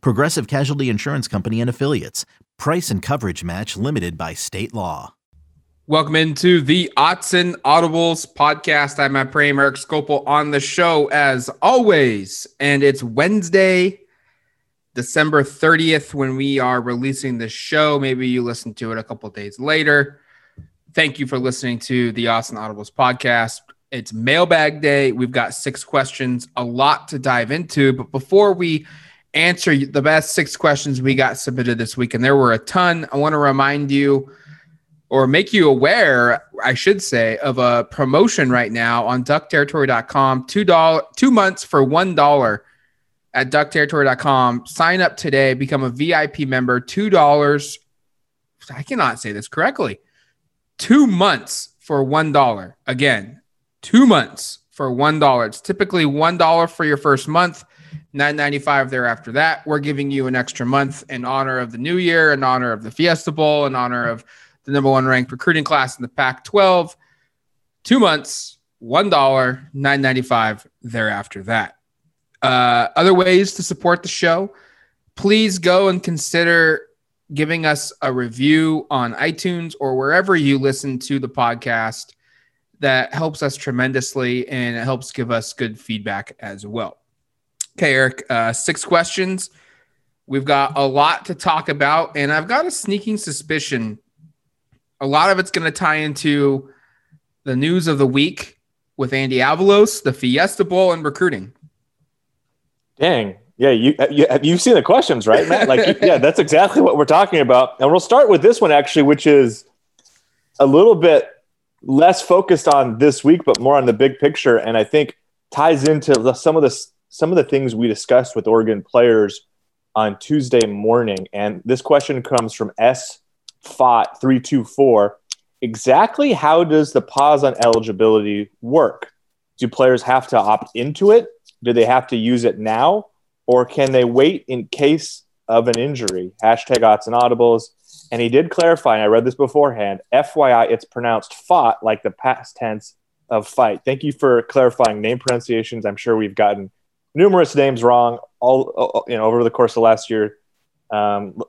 Progressive Casualty Insurance Company and Affiliates. Price and coverage match limited by state law. Welcome into the Autzen Audibles podcast. I'm Matt Prehm, Eric Skopil on the show as always. And it's Wednesday, December 30th when we are releasing the show. Maybe you listen to it a couple days later. Thank you for listening to the Autzen Audibles podcast. It's mailbag day. We've got six questions, a lot to dive into. But before we answer the best six questions we got submitted this week, and there were a ton, I want to remind you or make you aware, I should say, of a promotion right now on duckterritory.com. Two dollar two months for one dollar at duckterritory.com. Sign up today, become a VIP member. Two dollars. I cannot say this correctly. Two months for one dollar. Again, two months for one dollar. It's typically one dollar for your first month, nine ninety five thereafter. That we're giving you an extra month in honor of the new year, in honor of the Fiesta Bowl, in honor of the number one ranked recruiting class in the Pac twelve. Two months, one dollar, nine ninety five thereafter. That. Uh, other ways to support the show, please go and consider giving us a review on iTunes or wherever you listen to the podcast that helps us tremendously and it helps give us good feedback as well. Okay, Eric, uh, six questions. We've got a lot to talk about, and I've got a sneaking suspicion a lot of it's going to tie into the news of the week with Andy Avalos, the Fiesta Bowl, and recruiting. Dang. Yeah, you, you you've seen the questions, right, Matt? Like, yeah, that's exactly what we're talking about. And we'll start with this one actually, which is a little bit less focused on this week, but more on the big picture, and I think ties into the, some of the some of the things we discussed with Oregon players on Tuesday morning. And this question comes from S. Two four. Exactly how does the pause on eligibility work? Do players have to opt into it? Do they have to use it now, or can they wait in case of an injury? Hashtag Autzen Audibles. And he did clarify, and I read this beforehand. FYI, it's pronounced fought like the past tense of fight. Thank you for clarifying name pronunciations. I'm sure we've gotten numerous names wrong all you know over the course of last year. Um,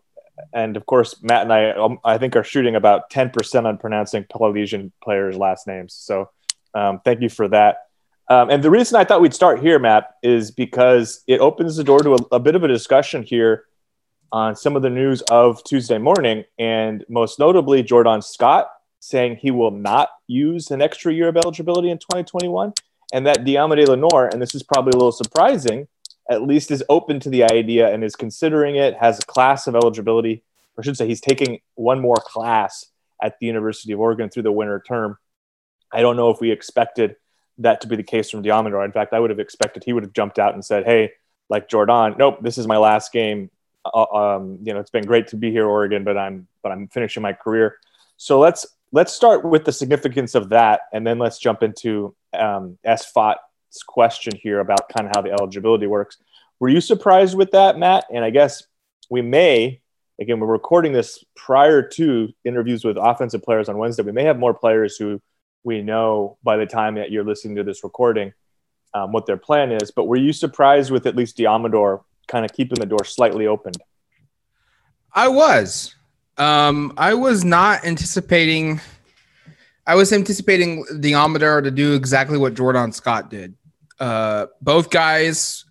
and of course, Matt and I, um, I think, are shooting about 10% on pronouncing Polynesian players' last names. So um, thank you for that. Um, and the reason I thought we'd start here, Matt, is because it opens the door to a, a bit of a discussion here on some of the news of Tuesday morning, and most notably, Jordan Scott saying he will not use an extra year of eligibility in 2021, and that Deommodore Lenoir, and this is probably a little surprising, at least is open to the idea and is considering it, has a class of eligibility, or I should say, he's taking one more class at the University of Oregon through the winter term. I don't know if we expected that to be the case from Deommodore. In fact, I would have expected he would have jumped out and said, "Hey, like Jordan, nope, this is my last game. Uh, um, you know, it's been great to be here, Oregon, but I'm but I'm finishing my career." So let's let's start with the significance of that, and then let's jump into um, SFOT question here about kind of how the eligibility works. Were you surprised with that, Matt? And I guess we may, again, we're recording this prior to interviews with offensive players on Wednesday. We may have more players who we know by the time that you're listening to this recording um, what their plan is. But were you surprised with at least Deommodore kind of keeping the door slightly open? I was. Um, I was not anticipating. I was anticipating Deommodore to do exactly what Jordan Scott did. Uh, both guys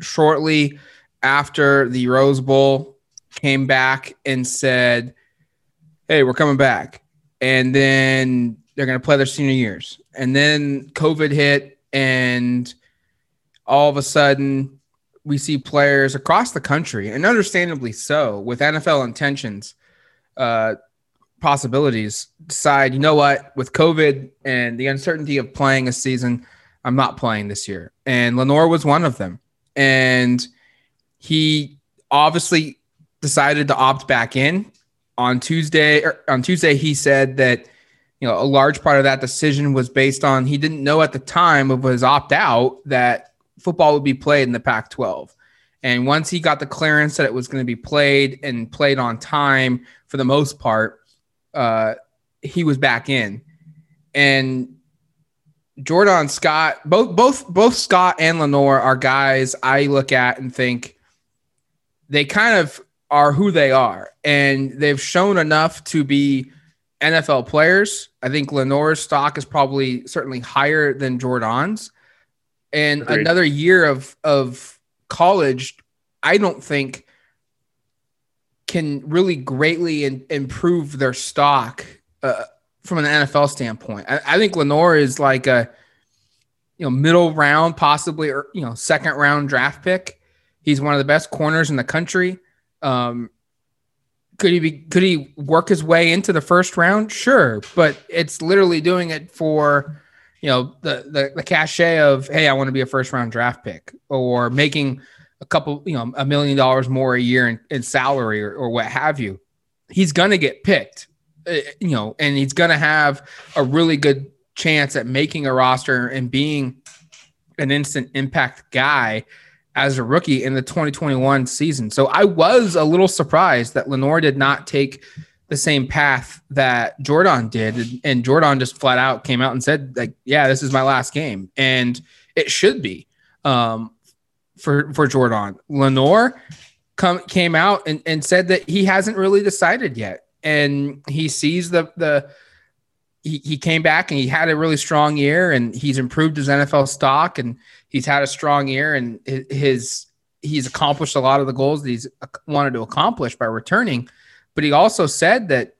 shortly after the Rose Bowl came back and said, "Hey, we're coming back," and then they're going to play their senior years, and then COVID hit, and all of a sudden we see players across the country, and understandably so, with NFL intentions, uh, possibilities, decide, you know what, with COVID and the uncertainty of playing a season I'm not playing this year. And Lenoir was one of them. And he obviously decided to opt back in on Tuesday. Er, on Tuesday, he said that you know a large part of that decision was based on he didn't know at the time of his opt out that football would be played in the Pac-12. And once he got the clearance that it was going to be played and played on time for the most part, uh, he was back in. And Jordan Scott, both both both Scott and Lenoir are guys I look at and think they kind of are who they are, and they've shown enough to be NFL players. I think Lenoir's stock is probably certainly higher than Jordan's, and Agreed. another year of of college, I don't think can really greatly in, improve their stock. Uh, from an NFL standpoint. I, I, think Lenoir is like a you know middle round, possibly or you know second round draft pick. He's one of the best corners in the country. Um, could he be? Could he work his way into the first round? Sure, but it's literally doing it for you know the the, the cachet of hey, I want to be a first round draft pick or making a couple you know a million dollars more a year in, in salary or, or what have you. He's gonna get picked uh, you know, and he's going to have a really good chance at making a roster and being an instant impact guy as a rookie in the 2021 season. So I was a little surprised that Lenoir did not take the same path that Jordan did. And Jordan just flat out came out and said, like, yeah, this is my last game. And it should be um, for, for Jordan. Lenoir come, came out and, and said that he hasn't really decided yet. And he sees the the he, he came back and he had a really strong year and he's improved his NFL stock and he's had a strong year and his he's accomplished a lot of the goals that he's wanted to accomplish by returning. But he also said that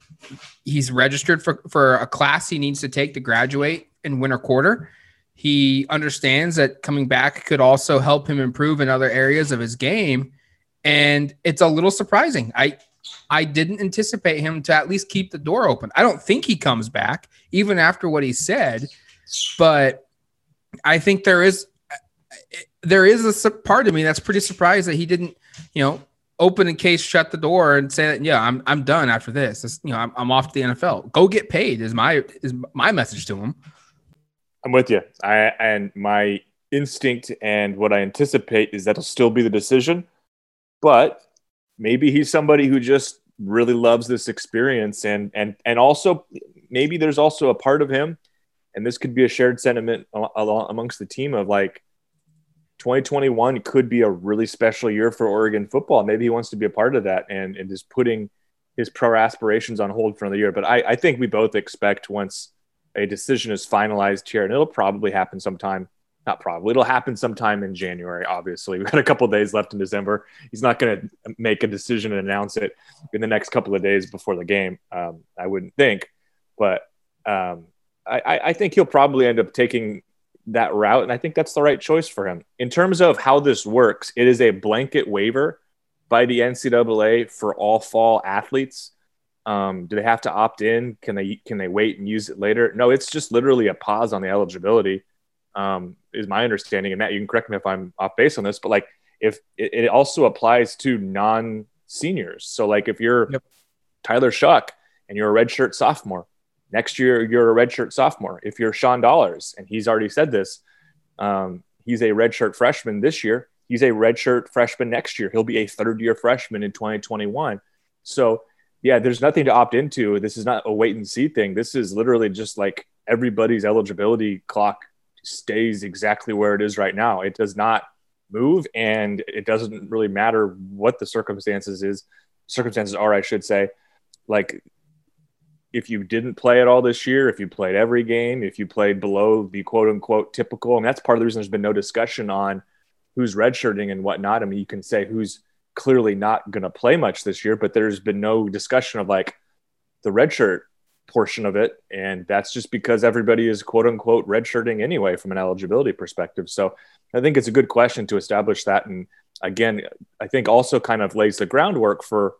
he's registered for for a class he needs to take to graduate in winter quarter he understands that coming back could also help him improve in other areas of his game and it's a little surprising i I didn't anticipate him to at least keep the door open. I don't think he comes back, even after what he said, but I think there is there is a part of me that's pretty surprised that he didn't, you know, open in case, shut the door, and say that yeah, I'm I'm done after this. It's, you know, I'm, I'm off to the NFL. Go get paid is my is my message to him. I'm with you. I and my instinct and what I anticipate is that'll still be the decision, but maybe he's somebody who just really loves this experience and and and also maybe there's also a part of him and this could be a shared sentiment amongst the team of like 2021 could be a really special year for Oregon football. Maybe he wants to be a part of that and, and is putting his pro aspirations on hold for another year. But I, I think we both expect once a decision is finalized here, and it'll probably happen sometime not probably it'll happen sometime in January. Obviously, we've got a couple days left in December. He's not going to make a decision and announce it in the next couple of days before the game. Um, I wouldn't think, but um, I, I, think he'll probably end up taking that route, and I think that's the right choice for him. In terms of how this works, it is a blanket waiver by the NCAA for all fall athletes. Um, do they have to opt in? Can they can they wait and use it later? No, it's just literally a pause on the eligibility um, is my understanding. And Matt, you can correct me if I'm off base on this, but like if it, it also applies to non seniors. So like if you're yep. Tyler Shough and you're a redshirt sophomore, next year you're a redshirt sophomore. If you're Sean Dollars, and he's already said this, um, he's a redshirt freshman this year. He's a redshirt freshman next year. He'll be a third year freshman in 2021. So yeah, there's nothing to opt into. This is not a wait and see thing. This is literally just like everybody's eligibility clock stays exactly where it is right now. It does not move, and it doesn't really matter what the circumstances is. Circumstances are, I should say, like if you didn't play at all this year, if you played every game, if you played below the quote unquote typical, and that's part of the reason there's been no discussion on who's redshirting and whatnot. I mean, you can say who's clearly not going to play much this year, but there's been no discussion of like the redshirt portion of it. And that's just because everybody is quote unquote redshirting anyway from an eligibility perspective. So I think it's a good question to establish that. And again, I think also kind of lays the groundwork for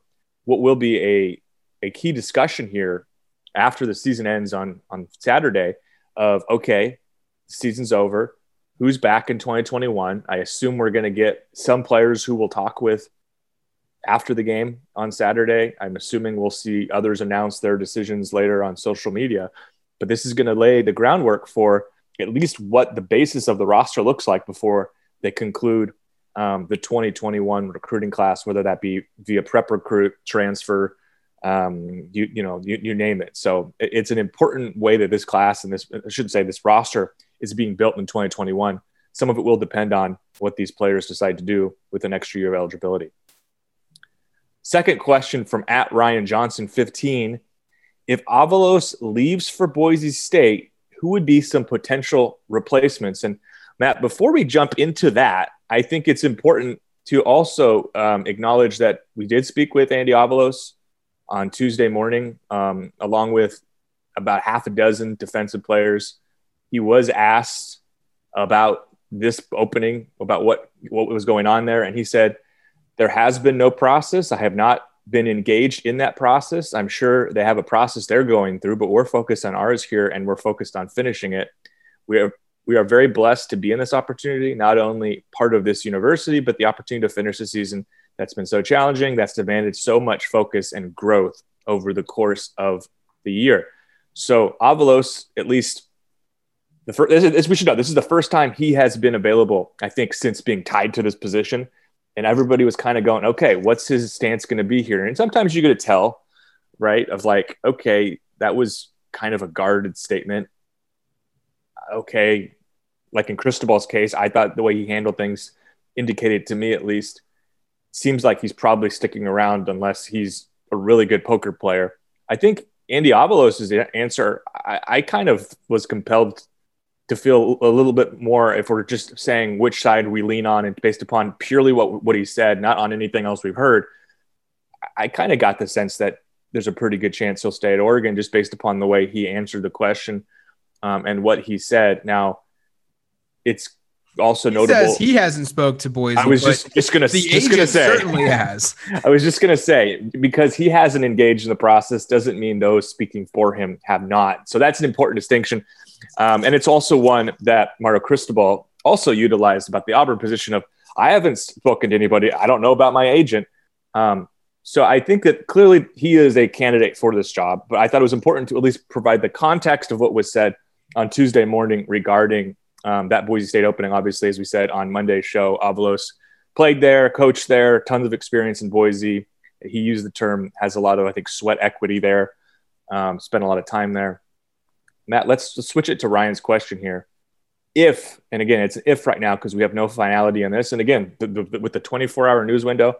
what will be a, a key discussion here after the season ends on, on Saturday of, okay, season's over. Who's back in 2021? I assume we're going to get some players who will talk with after the game on Saturday. I'm assuming we'll see others announce their decisions later on social media, but this is going to lay the groundwork for at least what the basis of the roster looks like before they conclude um, the 2021 recruiting class, whether that be via prep recruit, transfer, um, you, you know, you, you name it. So it's an important way that this class and this, I should say, this roster is being built in 2021. Some of it will depend on what these players decide to do with an extra year of eligibility. Second question from at Ryan Johnson 15. If Avalos leaves for Boise State, who would be some potential replacements? And Matt, before we jump into that, I think it's important to also um, acknowledge that we did speak with Andy Avalos on Tuesday morning, um, along with about half a dozen defensive players. He was asked about this opening, about what what was going on there, and he said there has been no process. I have not been engaged in that process. I'm sure they have a process they're going through, but we're focused on ours here, and we're focused on finishing it. We are we are very blessed to be in this opportunity, not only part of this university, but the opportunity to finish the season that's been so challenging, that's demanded so much focus and growth over the course of the year. So Avalos, at least the first, as we should know, this is the first time he has been available, I think, since being tied to this position. And everybody was kind of going, okay, what's his stance going to be here? And sometimes you get to tell, right? Of like, okay, that was kind of a guarded statement. Okay, like in Cristobal's case, I thought the way he handled things indicated to me at least seems like he's probably sticking around unless he's a really good poker player. I think Andy Avalos' answer, I, I kind of was compelled to feel a little bit more if we're just saying which side we lean on and based upon purely what what he said, not on anything else we've heard. I kind of got the sense that there's a pretty good chance he'll stay at Oregon just based upon the way he answered the question um, and what he said. Now, it's also he notable. he hasn't spoke to Boise. I was just, just gonna the just gonna say certainly has. I was just gonna say because he hasn't engaged in the process doesn't mean those speaking for him have not. So that's an important distinction, um, and it's also one that Mario Cristobal also utilized about the Auburn position of I haven't spoken to anybody. I don't know about my agent. Um, so I think that clearly he is a candidate for this job, but I thought it was important to at least provide the context of what was said on Tuesday morning regarding um, that Boise State opening, obviously, as we said on Monday's show, Avalos played there, coached there, tons of experience in Boise. He used the term has a lot of, I think, sweat equity there. Um, spent a lot of time there. Matt, let's, switch it to Ryan's question here. If, and again, it's an if right now because we have no finality on this. And again, the, the, with the 24 hour news window,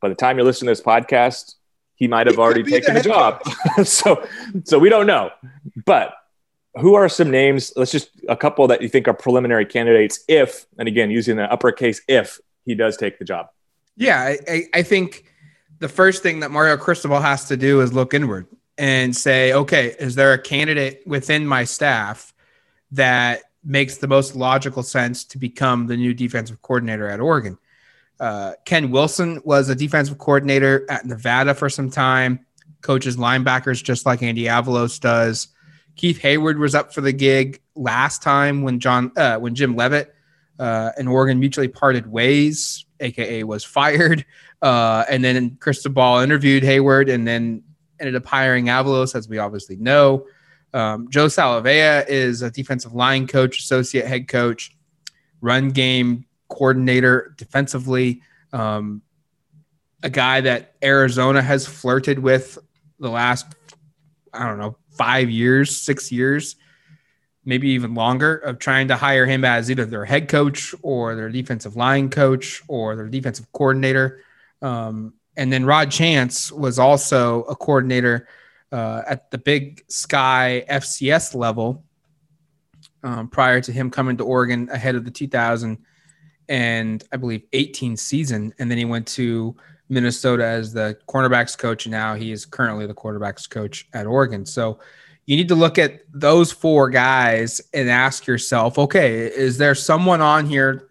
by the time you're listening to this podcast, he might have already taken the job. so, so we don't know. But who are some names? Let's just a couple that you think are preliminary candidates if, and again, using the uppercase if he does take the job. Yeah, I, I think the first thing that Mario Cristobal has to do is look inward and say, okay, is there a candidate within my staff that makes the most logical sense to become the new defensive coordinator at Oregon? Uh, Ken Wilson was a defensive coordinator at Nevada for some time, coaches linebackers just like Andy Avalos does. Keith Heyward was up for the gig last time when John uh, when Jim Leavitt uh, and Oregon mutually parted ways, aka was fired. Uh, and then Cristobal interviewed Heyward, and then ended up hiring Avalos, as we obviously know. Um, Joe Salavea is a defensive line coach, associate head coach, run game coordinator defensively. Um, a guy that Arizona has flirted with the last, I don't know, five years, six years, maybe even longer, of trying to hire him as either their head coach or their defensive line coach or their defensive coordinator. Um, and then Rod Chance was also a coordinator uh, at the Big Sky FCS level um, prior to him coming to Oregon ahead of the 2000 and I believe 18 season. And then he went to Minnesota as the cornerbacks coach. And now he is currently the quarterbacks coach at Oregon. So you need to look at those four guys and ask yourself, okay, is there someone on here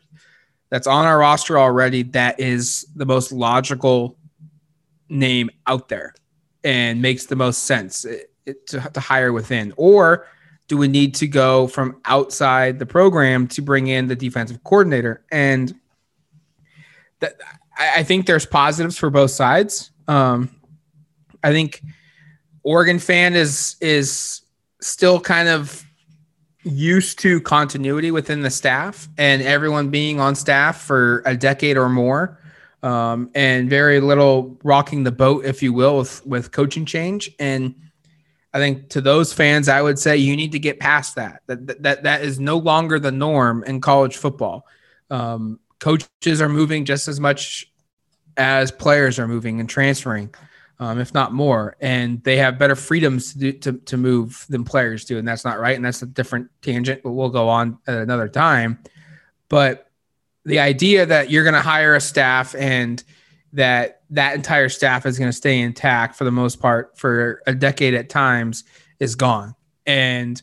that's on our roster already that is the most logical name out there and makes the most sense to, to hire within? Or do we need to go from outside the program to bring in the defensive coordinator? And that I, I think there's positives for both sides. Um, I think Oregon fan is is still kind of used to continuity within the staff and everyone being on staff for a decade or more um, and very little rocking the boat if you will with with coaching change and i think to those fans i would say you need to get past that that that, that is no longer the norm in college football um, coaches are moving just as much as players are moving and transferring um, if not more. And they have better freedoms to, do, to, to move than players do. And that's not right. And that's a different tangent, but we'll go on at another time. But the idea that you're going to hire a staff and that that entire staff is going to stay intact for the most part for a decade at times is gone. And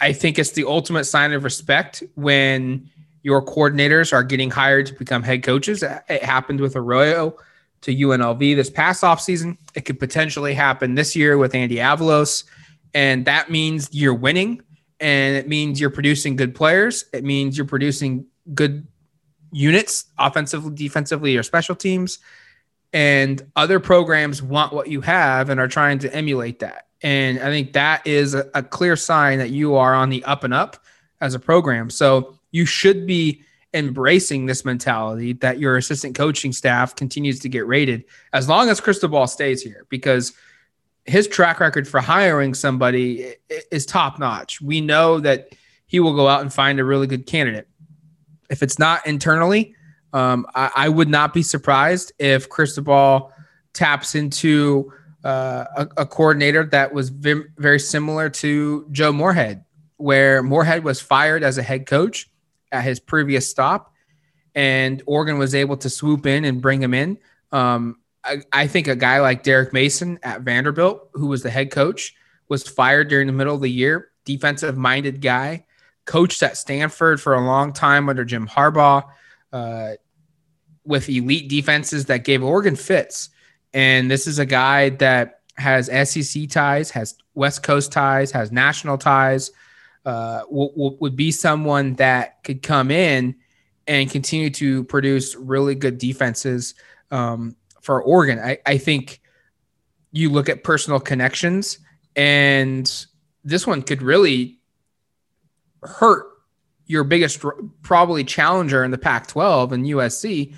I, think it's the ultimate sign of respect when your coordinators are getting hired to become head coaches. It happened with Arroyo to UNLV this past offseason. It could potentially happen this year with Andy Avalos. And that means you're winning and it means you're producing good players. It means you're producing good units, offensively, defensively, or special teams. And other programs want what you have and are trying to emulate that. And I think that is a, a clear sign that you are on the up and up as a program. So you should be embracing this mentality that your assistant coaching staff continues to get rated as long as Cristobal stays here because his track record for hiring somebody is top notch. We know that he will go out and find a really good candidate. If it's not internally, um, I, I, would not be surprised if Cristobal taps into uh, a, a, coordinator that was very, very similar to Joe Moorhead, where Moorhead was fired as a head coach at his previous stop, and Oregon was able to swoop in and bring him in. Um, I, I, think a guy like Derek Mason at Vanderbilt, who was the head coach, was fired during the middle of the year. Defensive minded guy, coached at Stanford for a long time under Jim Harbaugh, uh, with elite defenses that gave Oregon fits. And this is a guy that has SEC ties, has West Coast ties, has national ties uh, w- would be someone that could come in and continue to produce really good defenses um, for Oregon. I, I think you look at personal connections, and this one could really hurt your biggest probably challenger in the Pac-12 and USC.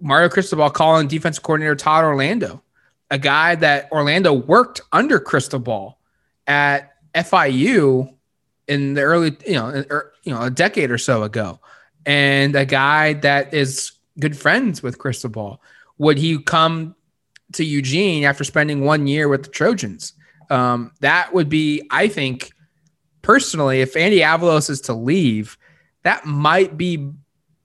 Mario Cristobal calling defense coordinator Todd Orlando, a guy that Orlando worked under Cristobal at FIU in the early, you know, er, you know, a decade or so ago, and a guy that is good friends with Cristobal. Would he come to Eugene after spending one year with the Trojans? Um, that would be, I think, personally, if Andy Avalos is to leave, that might be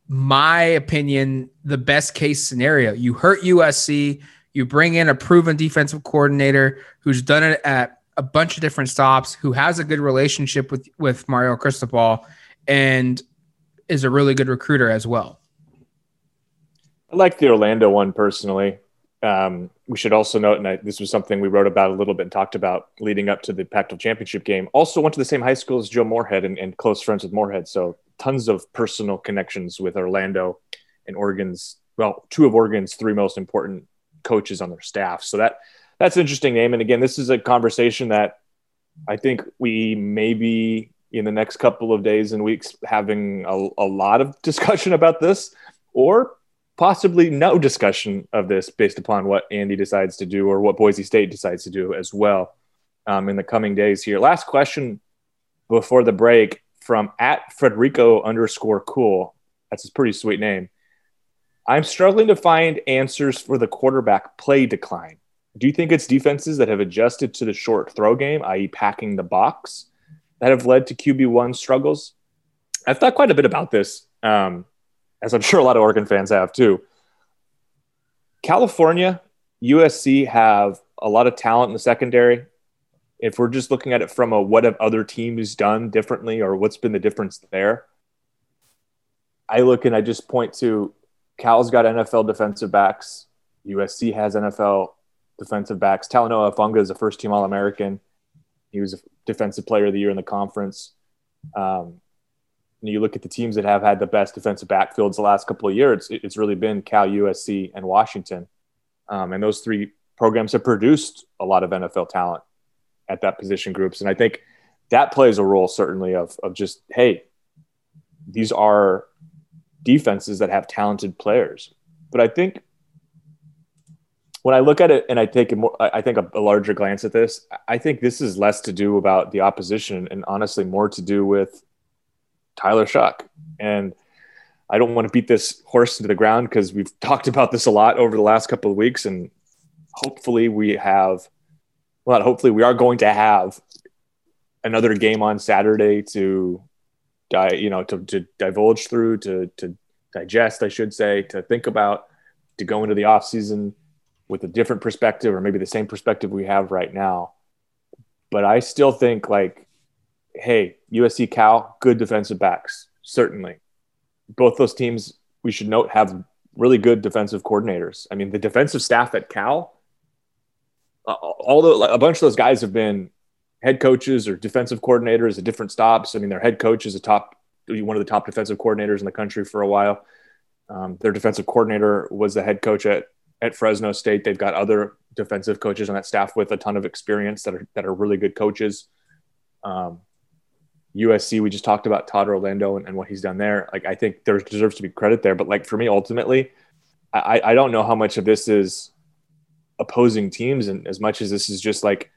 my opinion, the best case scenario. You hurt USC, you bring in a proven defensive coordinator who's done it at a bunch of different stops, who has a good relationship with with Mario Cristobal, and is a really good recruiter as well. I like the Orlando one personally. Um, we should also note, and I, this was something we wrote about a little bit and talked about leading up to the Pac-12 championship game. Also went to the same high school as Joe Moorhead and, and close friends with Moorhead, so tons of personal connections with Orlando and Oregon's well, two of Oregon's three most important coaches on their staff. So that that's an interesting name. And again, this is a conversation that I think we maybe in the next couple of days and weeks having a, a lot of discussion about this, or possibly no discussion of this based upon what Andy decides to do or what Boise State decides to do as well um, in the coming days here. Last question before the break from at Frederico underscore cool. That's a pretty sweet name. I'm struggling to find answers for the quarterback play decline. Do you think it's defenses that have adjusted to the short throw game, i.e., packing the box, that have led to QB1 struggles? I've thought quite a bit about this, um, as I'm sure a lot of Oregon fans have too. California, USC have a lot of talent in the secondary. If we're just looking at it from a what have other teams done differently or what's been the difference there, I look and I just point to Cal's got NFL defensive backs. USC has NFL defensive backs. Talanoa Hufanga is a first team All American. He was a defensive player of the year in the conference. Um, you look at the teams that have had the best defensive backfields the last couple of years, it's, it's really been Cal, USC, and Washington. Um, and those three programs have produced a lot of NFL talent at that position groups. And I think that plays a role certainly of, of just, hey, these are defenses that have talented players. But I think when I look at it and I take a more, I think a, a, larger glance at this, I think this is less to do about the opposition and honestly more to do with Tyler Shough. And I don't want to beat this horse into the ground because we've talked about this a lot over the last couple of weeks, and hopefully we have, well, hopefully we are going to have another game on Saturday to, die, you know, to, to divulge through, to to digest, I should say, to think about, to go into the off season with a different perspective or maybe the same perspective we have right now. But I still think like, hey, USC Cal, good defensive backs, certainly both those teams, we should note, have really good defensive coordinators. I mean, the defensive staff at Cal, the, a bunch of those guys have been head coaches or defensive coordinators at different stops. I mean, their head coach is a top, one of the top defensive coordinators in the country for a while. Um, their defensive coordinator was the head coach at at Fresno State. They've got other defensive coaches on that staff with a ton of experience that are that are really good coaches. Um, USC, we just talked about Todd Orlando and, and, what he's done there. Like, I think there deserves to be credit there. But like for me, ultimately, I, I don't know how much of this is opposing teams and as much as this is just like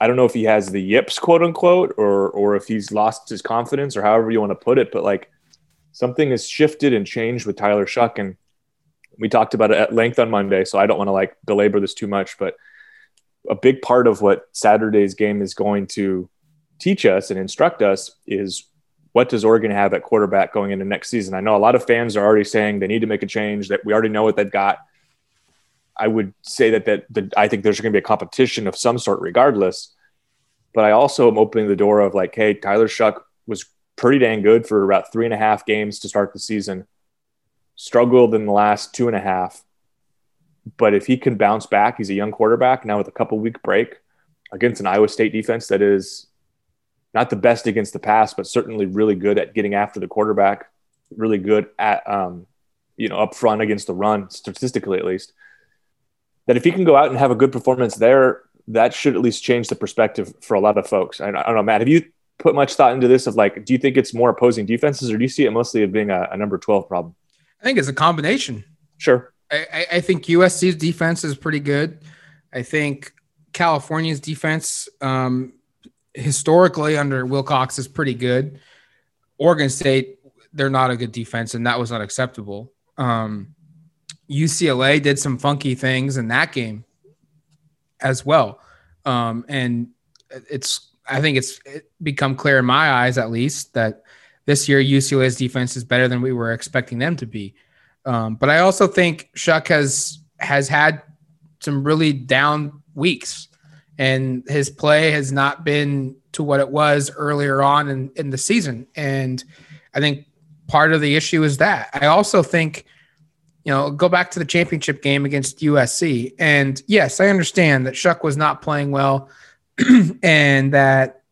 I don't know if he has the yips, quote unquote, or or if he's lost his confidence or however you want to put it. But like something has shifted and changed with Tyler Shough. And we talked about it at length on Monday. So I don't want to like belabor this too much, but a big part of what Saturday's game is going to teach us and instruct us is what does Oregon have at quarterback going into next season? I know a lot of fans are already saying they need to make a change, that we already know what they've got. I would say that that, that I think there's going to be a competition of some sort regardless. But I also am opening the door of like, hey, Tyler Shough was pretty dang good for about three and a half games to start the season. Struggled in the last two and a half. But if he can bounce back, he's a young quarterback now with a couple week break against an Iowa State defense that is not the best against the pass, but certainly really good at getting after the quarterback, really good at, um, you know, up front against the run, statistically at least. That if he can go out and have a good performance there, that should at least change the perspective for a lot of folks. I, I don't know, Matt, have you put much thought into this of like, do you think it's more opposing defenses or do you see it mostly as being a, a number 12 problem? I think it's a combination. Sure. I, I think USC's defense is pretty good. I think California's defense um, historically under Wilcox is pretty good. Oregon State, they're not a good defense, and that was unacceptable. Um, UCLA did some funky things in that game as well. Um, and it's, I think it's become clear in my eyes, at least, that this year UCLA's defense is better than we were expecting them to be. Um, but I also think Shough has has had some really down weeks and his play has not been to what it was earlier on in, in the season. And I think part of the issue is that. I also think, you know, go back to the championship game against USC. And yes, I understand that Shough was not playing well and that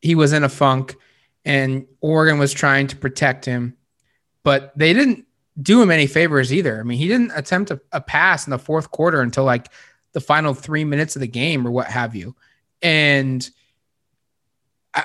he was in a funk and Oregon was trying to protect him, but they didn't do him any favors either. I mean, he didn't attempt a, a pass in the fourth quarter until like the final three minutes of the game or what have you. And I,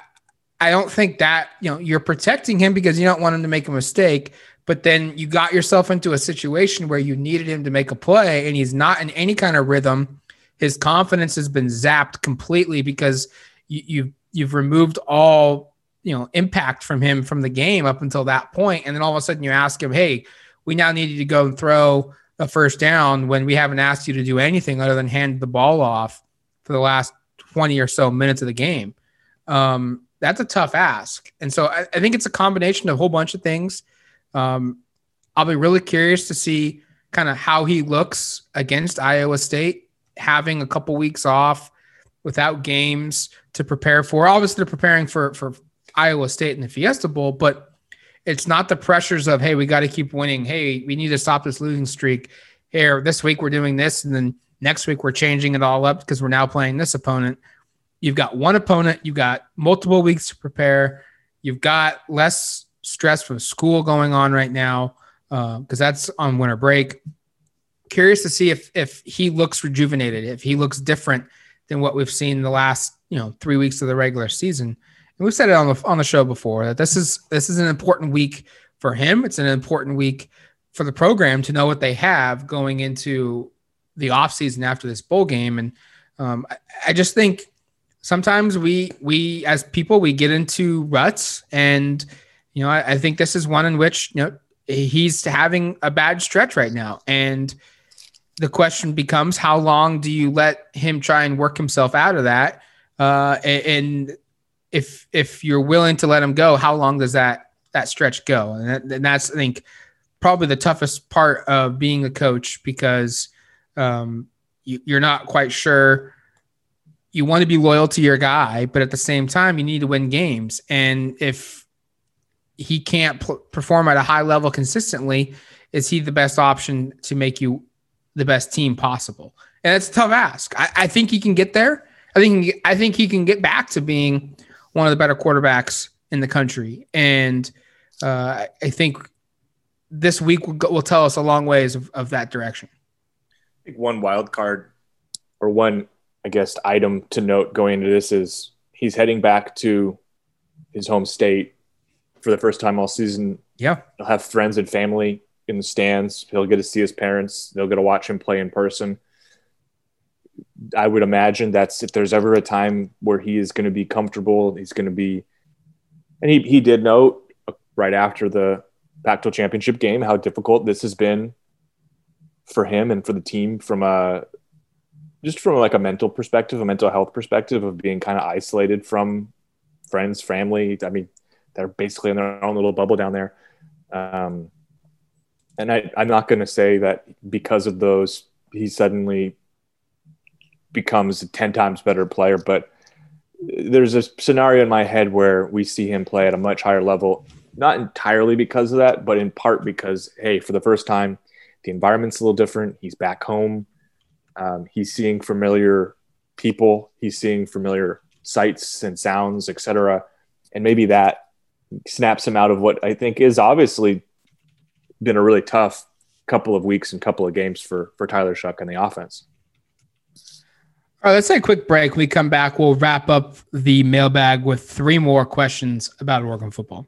I don't think that, you know, you're protecting him because you don't want him to make a mistake. But then you got yourself into a situation where you needed him to make a play and he's not in any kind of rhythm. His confidence has been zapped completely because you, you've you've removed all you know impact from him from the game up until that point and then all of a sudden you ask him hey we now need you to go and throw a first down when we haven't asked you to do anything other than hand the ball off for the last 20 or so minutes of the game. Um, that's a tough ask. And so I, I, think it's a combination of a whole bunch of things. Um, I'll be really curious to see kind of how he looks against Iowa State, having a couple weeks off without games to prepare for. Obviously, they're preparing for for Iowa State in the Fiesta Bowl, but it's not the pressures of hey we got to keep winning hey we need to stop this losing streak here this week we're doing this and then next week we're changing it all up because we're now playing this opponent you've got one opponent you've got multiple weeks to prepare You've got less stress from school going on right now because uh, that's on winter break. Curious to see if if he looks rejuvenated, if he looks different than what we've seen the last you know three weeks of the regular season. And we've said it on the on the show before that this is this is an important week for him. It's an important week for the program to know what they have going into the offseason after this bowl game. And um, I, I just think sometimes we we as people we get into ruts and you know I, I, think this is one in which you know he's having a bad stretch right now and the question becomes how long do you let him try and work himself out of that uh, and if if you're willing to let him go how long does that that stretch go and, that, and that's i think probably the toughest part of being a coach because um, you, you're not quite sure. You want to be loyal to your guy, but at the same time, you need to win games. And if he can't p- perform at a high level consistently, is he the best option to make you the best team possible? And it's a tough ask. I, I think he can get there. I think I think he can get back to being one of the better quarterbacks in the country. And uh, I think this week will, will tell us a long ways of, of that direction. I think one wild card or one, I guess, item to note going into this is he's heading back to his home state for the first time all season. Yeah. He'll have friends and family in the stands. He'll get to see his parents. They'll get to watch him play in person. I would imagine that's if there's ever a time where he is going to be comfortable, he's going to be, and he, he did note right after the Pac-12 championship game, how difficult this has been for him and for the team from a just from like a mental perspective, a mental health perspective of being kind of isolated from friends, family. I mean, they're basically in their own little bubble down there. Um, and I, I'm not going to say that because of those, he suddenly becomes a 10 times better player, but there's a scenario in my head where we see him play at a much higher level not entirely because of that, but in part because, hey, for the first time, the environment's a little different. He's back home. Um, he's seeing familiar people. He's seeing familiar sights and sounds, etc. And maybe that snaps him out of what I think is obviously been a really tough couple of weeks and couple of games for for Tyler Shough and the offense. All right, let's take a quick break. When we come back, we'll wrap up the mailbag with three more questions about Oregon football.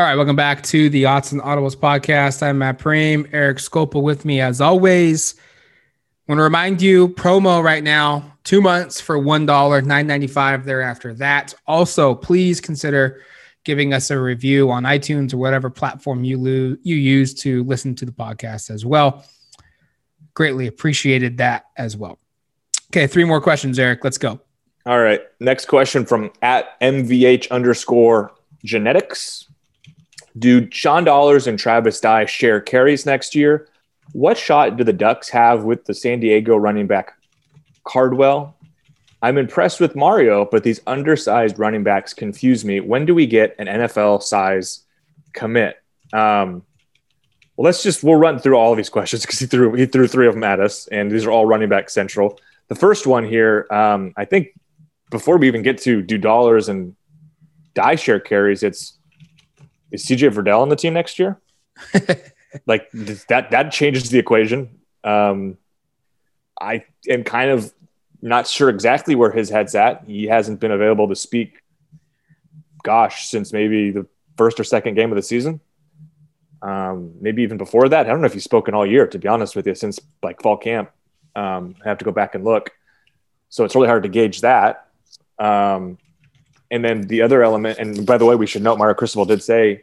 All right, welcome back to the Autzen Audibles podcast. I'm Matt Prehm, Eric Skopil with me as always. I want to remind you, promo right now, two months for $1, $9.95 thereafter that. Also, please consider giving us a review on iTunes or whatever platform you, lo- you use to listen to the podcast as well. Greatly appreciated that as well. Okay, three more questions, Eric. Let's go. All right. Next question from at MVH underscore genetics. Do Sean Dollars and Travis Dye share carries next year? What shot do the Ducks have with the San Diego running back Cardwell? I'm impressed with Mario, but these undersized running backs confuse me. When do we get an NFL size commit? Um, well, let's just we'll run through all of these questions because he threw he threw three of them at us, and these are all running back central. The first one here, um, I think, before we even get to do dollars and Dye share carries, it's is CJ Verdell on the team next year? like that that changes the equation. Um, I am kind of not sure exactly where his head's at. He hasn't been available to speak, gosh, since maybe the first or second game of the season. Um, maybe even before that. I don't know if he's spoken all year, to be honest with you, since like fall camp. Um, I have to go back and look. So it's really hard to gauge that. Um, and then the other element, and by the way, we should note Mario Cristobal did say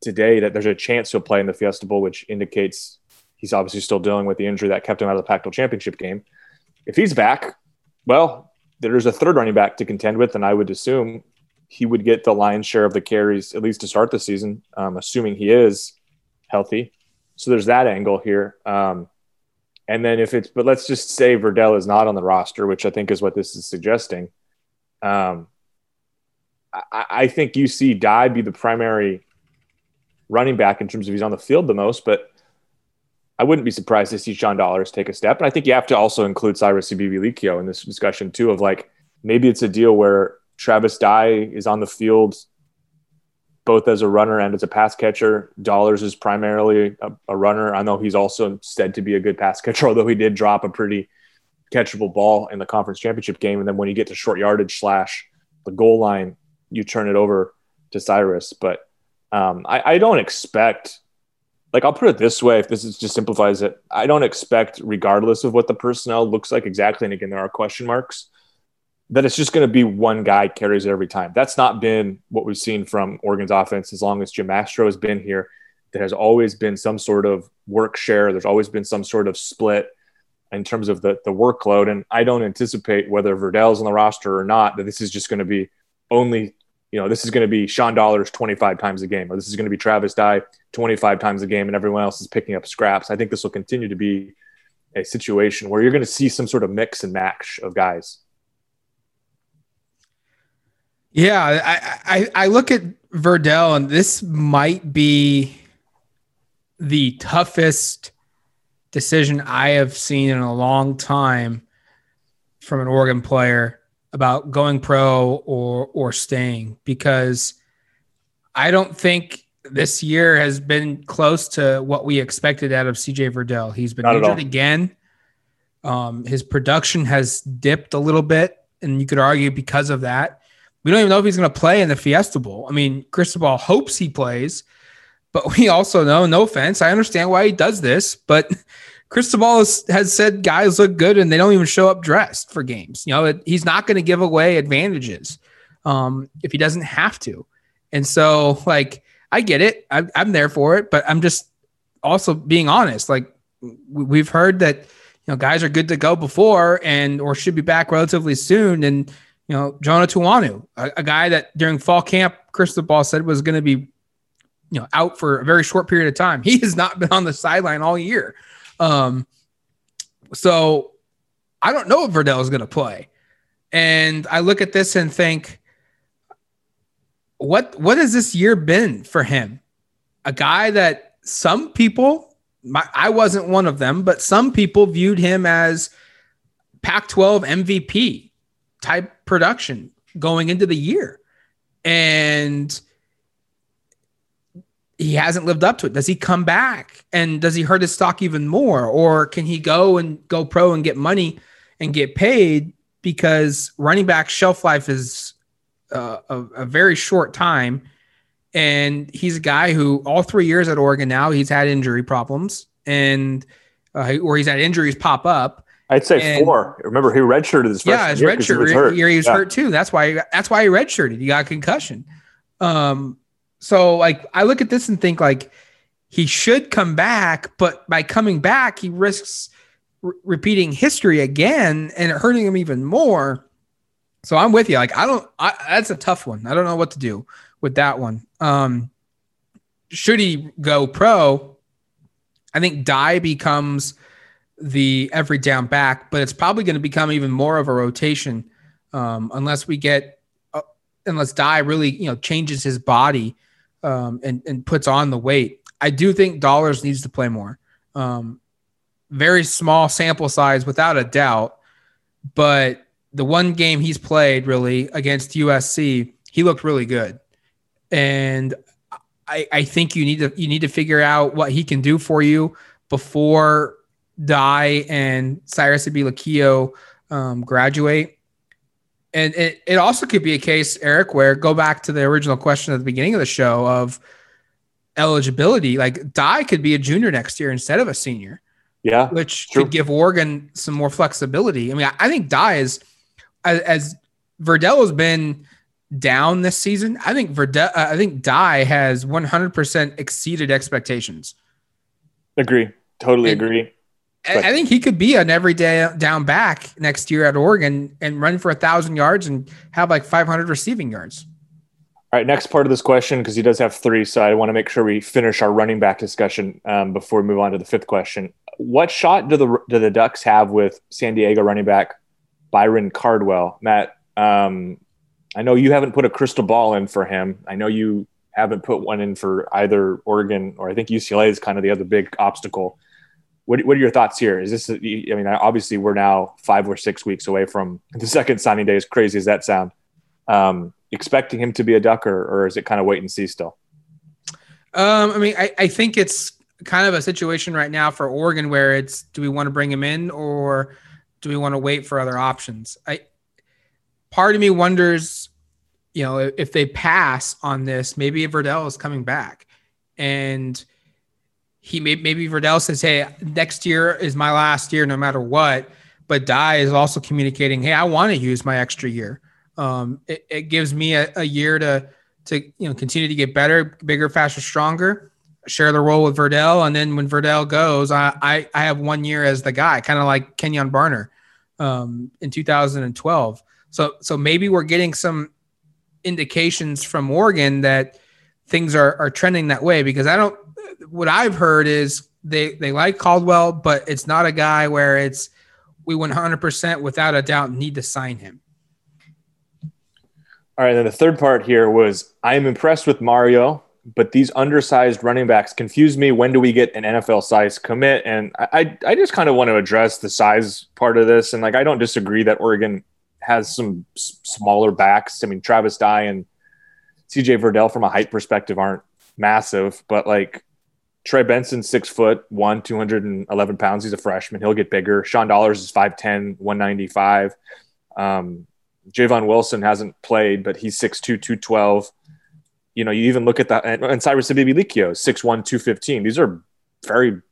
today that there's a chance he'll play in the Fiesta Bowl, which indicates he's obviously still dealing with the injury that kept him out of the Pac-12 championship game. If he's back, well, there's a third running back to contend with, and I would assume he would get the lion's share of the carries at least to start the season, um, assuming he is healthy. So there's that angle here. Um, and then if it's, but let's just say Verdell is not on the roster, which I think is what this is suggesting. Um, I, I think you see Dye be the primary running back in terms of he's on the field the most, but I wouldn't be surprised to see Sean Dollars take a step. And I think you have to also include Cyrus Habibi-Likio in this discussion too, of like maybe it's a deal where Travis Dye is on the field both as a runner and as a pass catcher. Dollars is primarily a, a runner. I know he's also said to be a good pass catcher, although he did drop a pretty catchable ball in the conference championship game. And then when you get to short yardage slash the goal line, you turn it over to Cyrus. But um, I, I don't expect, like, I'll put it this way if this is just simplifies it, I don't expect, regardless of what the personnel looks like exactly, and again, there are question marks, that it's just going to be one guy carries it every time. That's not been what we've seen from Oregon's offense as long as Jim Mastro has been here. There has always been some sort of work share. There's always been some sort of split in terms of the the workload. And I don't anticipate whether Verdell's on the roster or not that this is just going to be only you know, this is going to be Sean Dollars 25 times a game, or this is going to be Travis Dye 25 times a game, and everyone else is picking up scraps. I think this will continue to be a situation where you're going to see some sort of mix and match of guys. Yeah, I, I, I look at Verdell, and this might be the toughest decision I have seen in a long time from an Oregon player about going pro or or staying because I don't think this year has been close to what we expected out of CJ Verdell. He's been Not injured again. Um, his production has dipped a little bit, and you could argue because of that. We don't even know if he's going to play in the Fiesta Bowl. I mean, Cristobal hopes he plays, but we also know, no offense, I understand why he does this, but Cristobal has, has said guys look good and they don't even show up dressed for games. You know, it, he's not going to give away advantages um, if he doesn't have to. And so, like, I get it. I, I'm there for it, but I'm just also being honest. Like, we've heard that you know guys are good to go before and or should be back relatively soon. And you know, Jonah Tuanu, a, a guy that during fall camp, Cristobal said was going to be you know out for a very short period of time. He has not been on the sideline all year. Um, so I don't know if Verdell is going to play. And I look at this and think, what what has this year been for him? A guy that some people, my, I wasn't one of them, but some people viewed him as Pac-12 MVP type production going into the year, and he hasn't lived up to it. Does he come back and does he hurt his stock even more? Or can he go and go pro and get money and get paid because running back shelf life is uh, a, a, very short time. And he's a guy who all three years at Oregon now, he's had injury problems and uh, or he's had injuries pop up. I'd say and, four. Remember, he redshirted his yeah, his redshirt year, he was, hurt. he was yeah. hurt too. That's why that's why he redshirted. He got concussion. Um, so like I look at this and think like he should come back, but by coming back, he risks re- repeating history again and hurting him even more. So I'm with you. Like I don't. I, that's a tough one. I don't know what to do with that one. Um, should he go pro? I think Dye becomes the every down back, but it's probably going to become even more of a rotation um, unless we get uh, unless Dye really you know changes his body um, and, and puts on the weight. I do think Dollars needs to play more. Um, very small sample size, without a doubt. But the one game he's played really against USC, he looked really good. And I, I think you need to you need to figure out what he can do for you before Dye and Cyrus Habibi-Likio um, graduate. And it, it also could be a case, Eric, where go back to the original question at the beginning of the show of eligibility. Like Dye could be a junior next year instead of a senior. Yeah. Which true. could give Oregon some more flexibility. I mean, I, I think Dye is as, as Verdell has been down this season. I think Verdell, uh, I think Dye has 100% exceeded expectations. Agree. Totally and, agree. But. I think he could be an everyday down back next year at Oregon and run for a thousand yards and have like 500 receiving yards. All right, next part of this question because he does have three, so I want to make sure we finish our running back discussion um, before we move on to the fifth question. What shot do the do the Ducks have with San Diego running back Byron Cardwell? Matt, um, I know you haven't put a crystal ball in for him. I know you haven't put one in for either Oregon or I think UCLA is kind of the other big obstacle. What, what are your thoughts here? Is this, I mean, obviously we're now five or six weeks away from the second signing day, as crazy as that sound. Um, expecting him to be a ducker, or is it kind of wait and see still? Um, I mean, I, I think it's kind of a situation right now for Oregon where it's do we want to bring him in or do we want to wait for other options? I part of me wonders, you know, if they pass on this, maybe Verdell is coming back and – he may, maybe Verdell says, "Hey, next year is my last year, no matter what." But Dye is also communicating, "Hey, I want to use my extra year. Um, it, it, gives me a, a, year to to you know continue to get better, bigger, faster, stronger. Share the role with Verdell, and then when Verdell goes, I I, I have one year as the guy, kind of like Kenyon Barner um, in 2012. So so maybe we're getting some indications from Oregon that things are are trending that way because I don't what I've heard is they they like Cardwell, but it's not a guy where it's we 100% without a doubt need to sign him. All right, then the third part here was I am impressed with Mario, but these undersized running backs confuse me. When do we get an NFL size commit? And I, I just kind of want to address the size part of this. And like, I don't disagree that Oregon has some s- smaller backs. I mean, Travis Dye and CJ Verdell from a height perspective aren't massive, but like Trey Benson, six foot one, 211 pounds. He's a freshman. He'll get bigger. Sean Dollars is 5'10, 195. Um, Javon Wilson hasn't played, but he's 6'2, 212. You know, you even look at that, and, and Cyrus Habibi-Likio, 6'1, 215. These are very,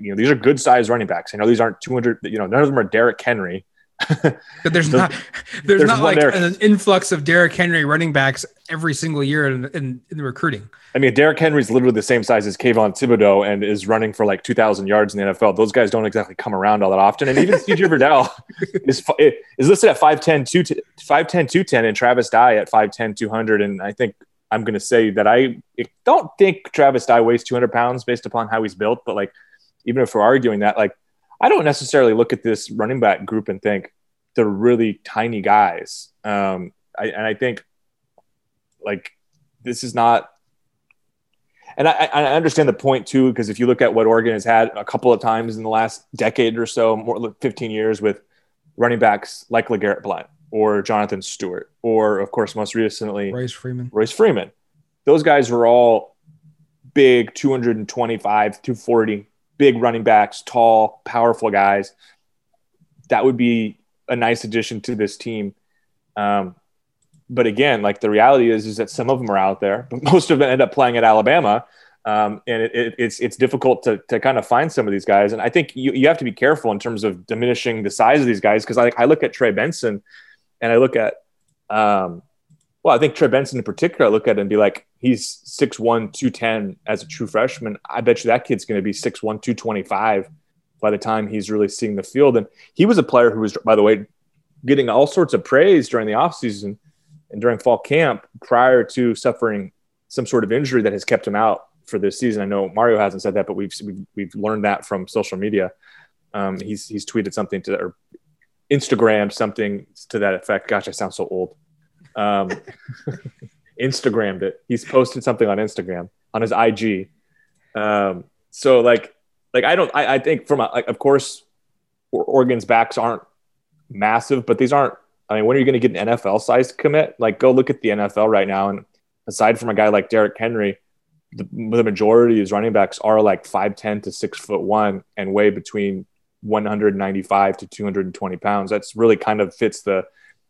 you know, these are good sized running backs. I know these aren't 200, you know, none of them are Derrick Henry. but there's, not there's, there's not like there. an influx of Derrick Henry running backs every single year in, in, in, the recruiting. I mean, Derrick Henry's literally the same size as Kayvon Thibodeaux and is running for like 2,000 yards in the NFL. Those guys don't exactly come around all that often. And even CJ Verdell is, is listed at 5'10, 2, 5'10, 210, and Travis Dye at 5'10, 200. And I think I'm going to say that I don't think Travis Dye weighs 200 pounds based upon how he's built. But like, even if we're arguing that, like, I don't necessarily look at this running back group and think they're really tiny guys. Um, I, and I think like this is not. And I, I understand the point too, because if you look at what Oregon has had a couple of times in the last decade or so, more 15 years with running backs like LeGarrette Blunt or Jonathan Stewart, or of course, most recently, Royce Freeman. Royce Freeman. Those guys were all big 225, 240 big running backs, tall, powerful guys. That would be a nice addition to this team. Um, but again, like the reality is, is that some of them are out there, but most of them end up playing at Alabama. Um, and it, it, it's it's difficult to, to kind of find some of these guys. And I think you, you have to be careful in terms of diminishing the size of these guys because I, I look at Trey Benson and I look at um, well, I think Trey Benson in particular, I look at it and be like, he's 6'1, 210 as a true freshman. I bet you that kid's going to be 6'1, 225 by the time he's really seeing the field. And he was a player who was, by the way, getting all sorts of praise during the offseason and during fall camp prior to suffering some sort of injury that has kept him out for this season. I know Mario hasn't said that, but we've we've, learned that from social media. Um, he's he's tweeted something to or Instagram something to that effect. Gosh, I sound so old um, Instagrammed it. He's posted something on Instagram on his IG. Um, so like, like I don't, I, I think from a, like, of course, Oregon's backs aren't massive, but these aren't. I mean, when are you going to get an NFL sized commit? Like, go look at the NFL right now, and aside from a guy like Derrick Henry, the, the majority of running backs are like 5'10 to 6 foot one and weigh between 195 to 220 pounds. That's really kind of fits the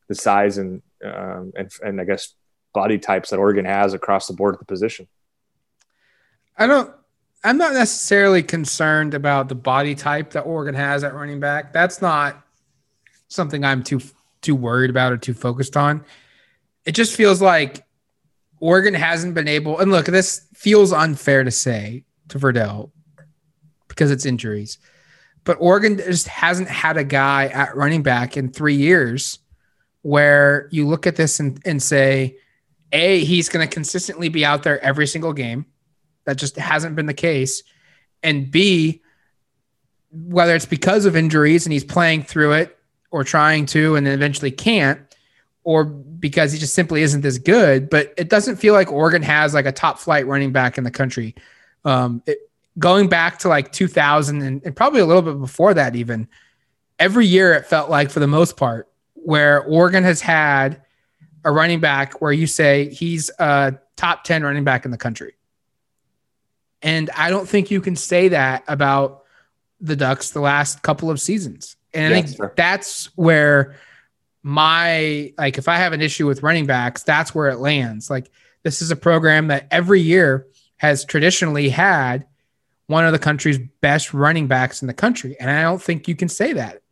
the size and um, and and I guess body types that Oregon has across the board at the position. I don't. I'm not necessarily concerned about the body type that Oregon has at running back. That's not something I'm too too worried about or too focused on. It just feels like Oregon hasn't been able. And look, this feels unfair to say to Verdell because it's injuries, but Oregon just hasn't had a guy at running back in three years where you look at this and, and say, A, he's going to consistently be out there every single game. That just hasn't been the case. And B, whether it's because of injuries and he's playing through it or trying to and then eventually can't, or because he just simply isn't as good. But it doesn't feel like Oregon has like a top flight running back in the country. Um, it, going back to like 2000 and, and probably a little bit before that, even every year it felt like for the most part, where Oregon has had a running back where you say he's a top 10 running back in the country. And I don't think you can say that about the Ducks the last couple of seasons. And I think sure. that's where my like if I have an issue with running backs, that's where it lands. Like this is a program that every year has traditionally had one of the country's best running backs in the country. And I don't think you can say that.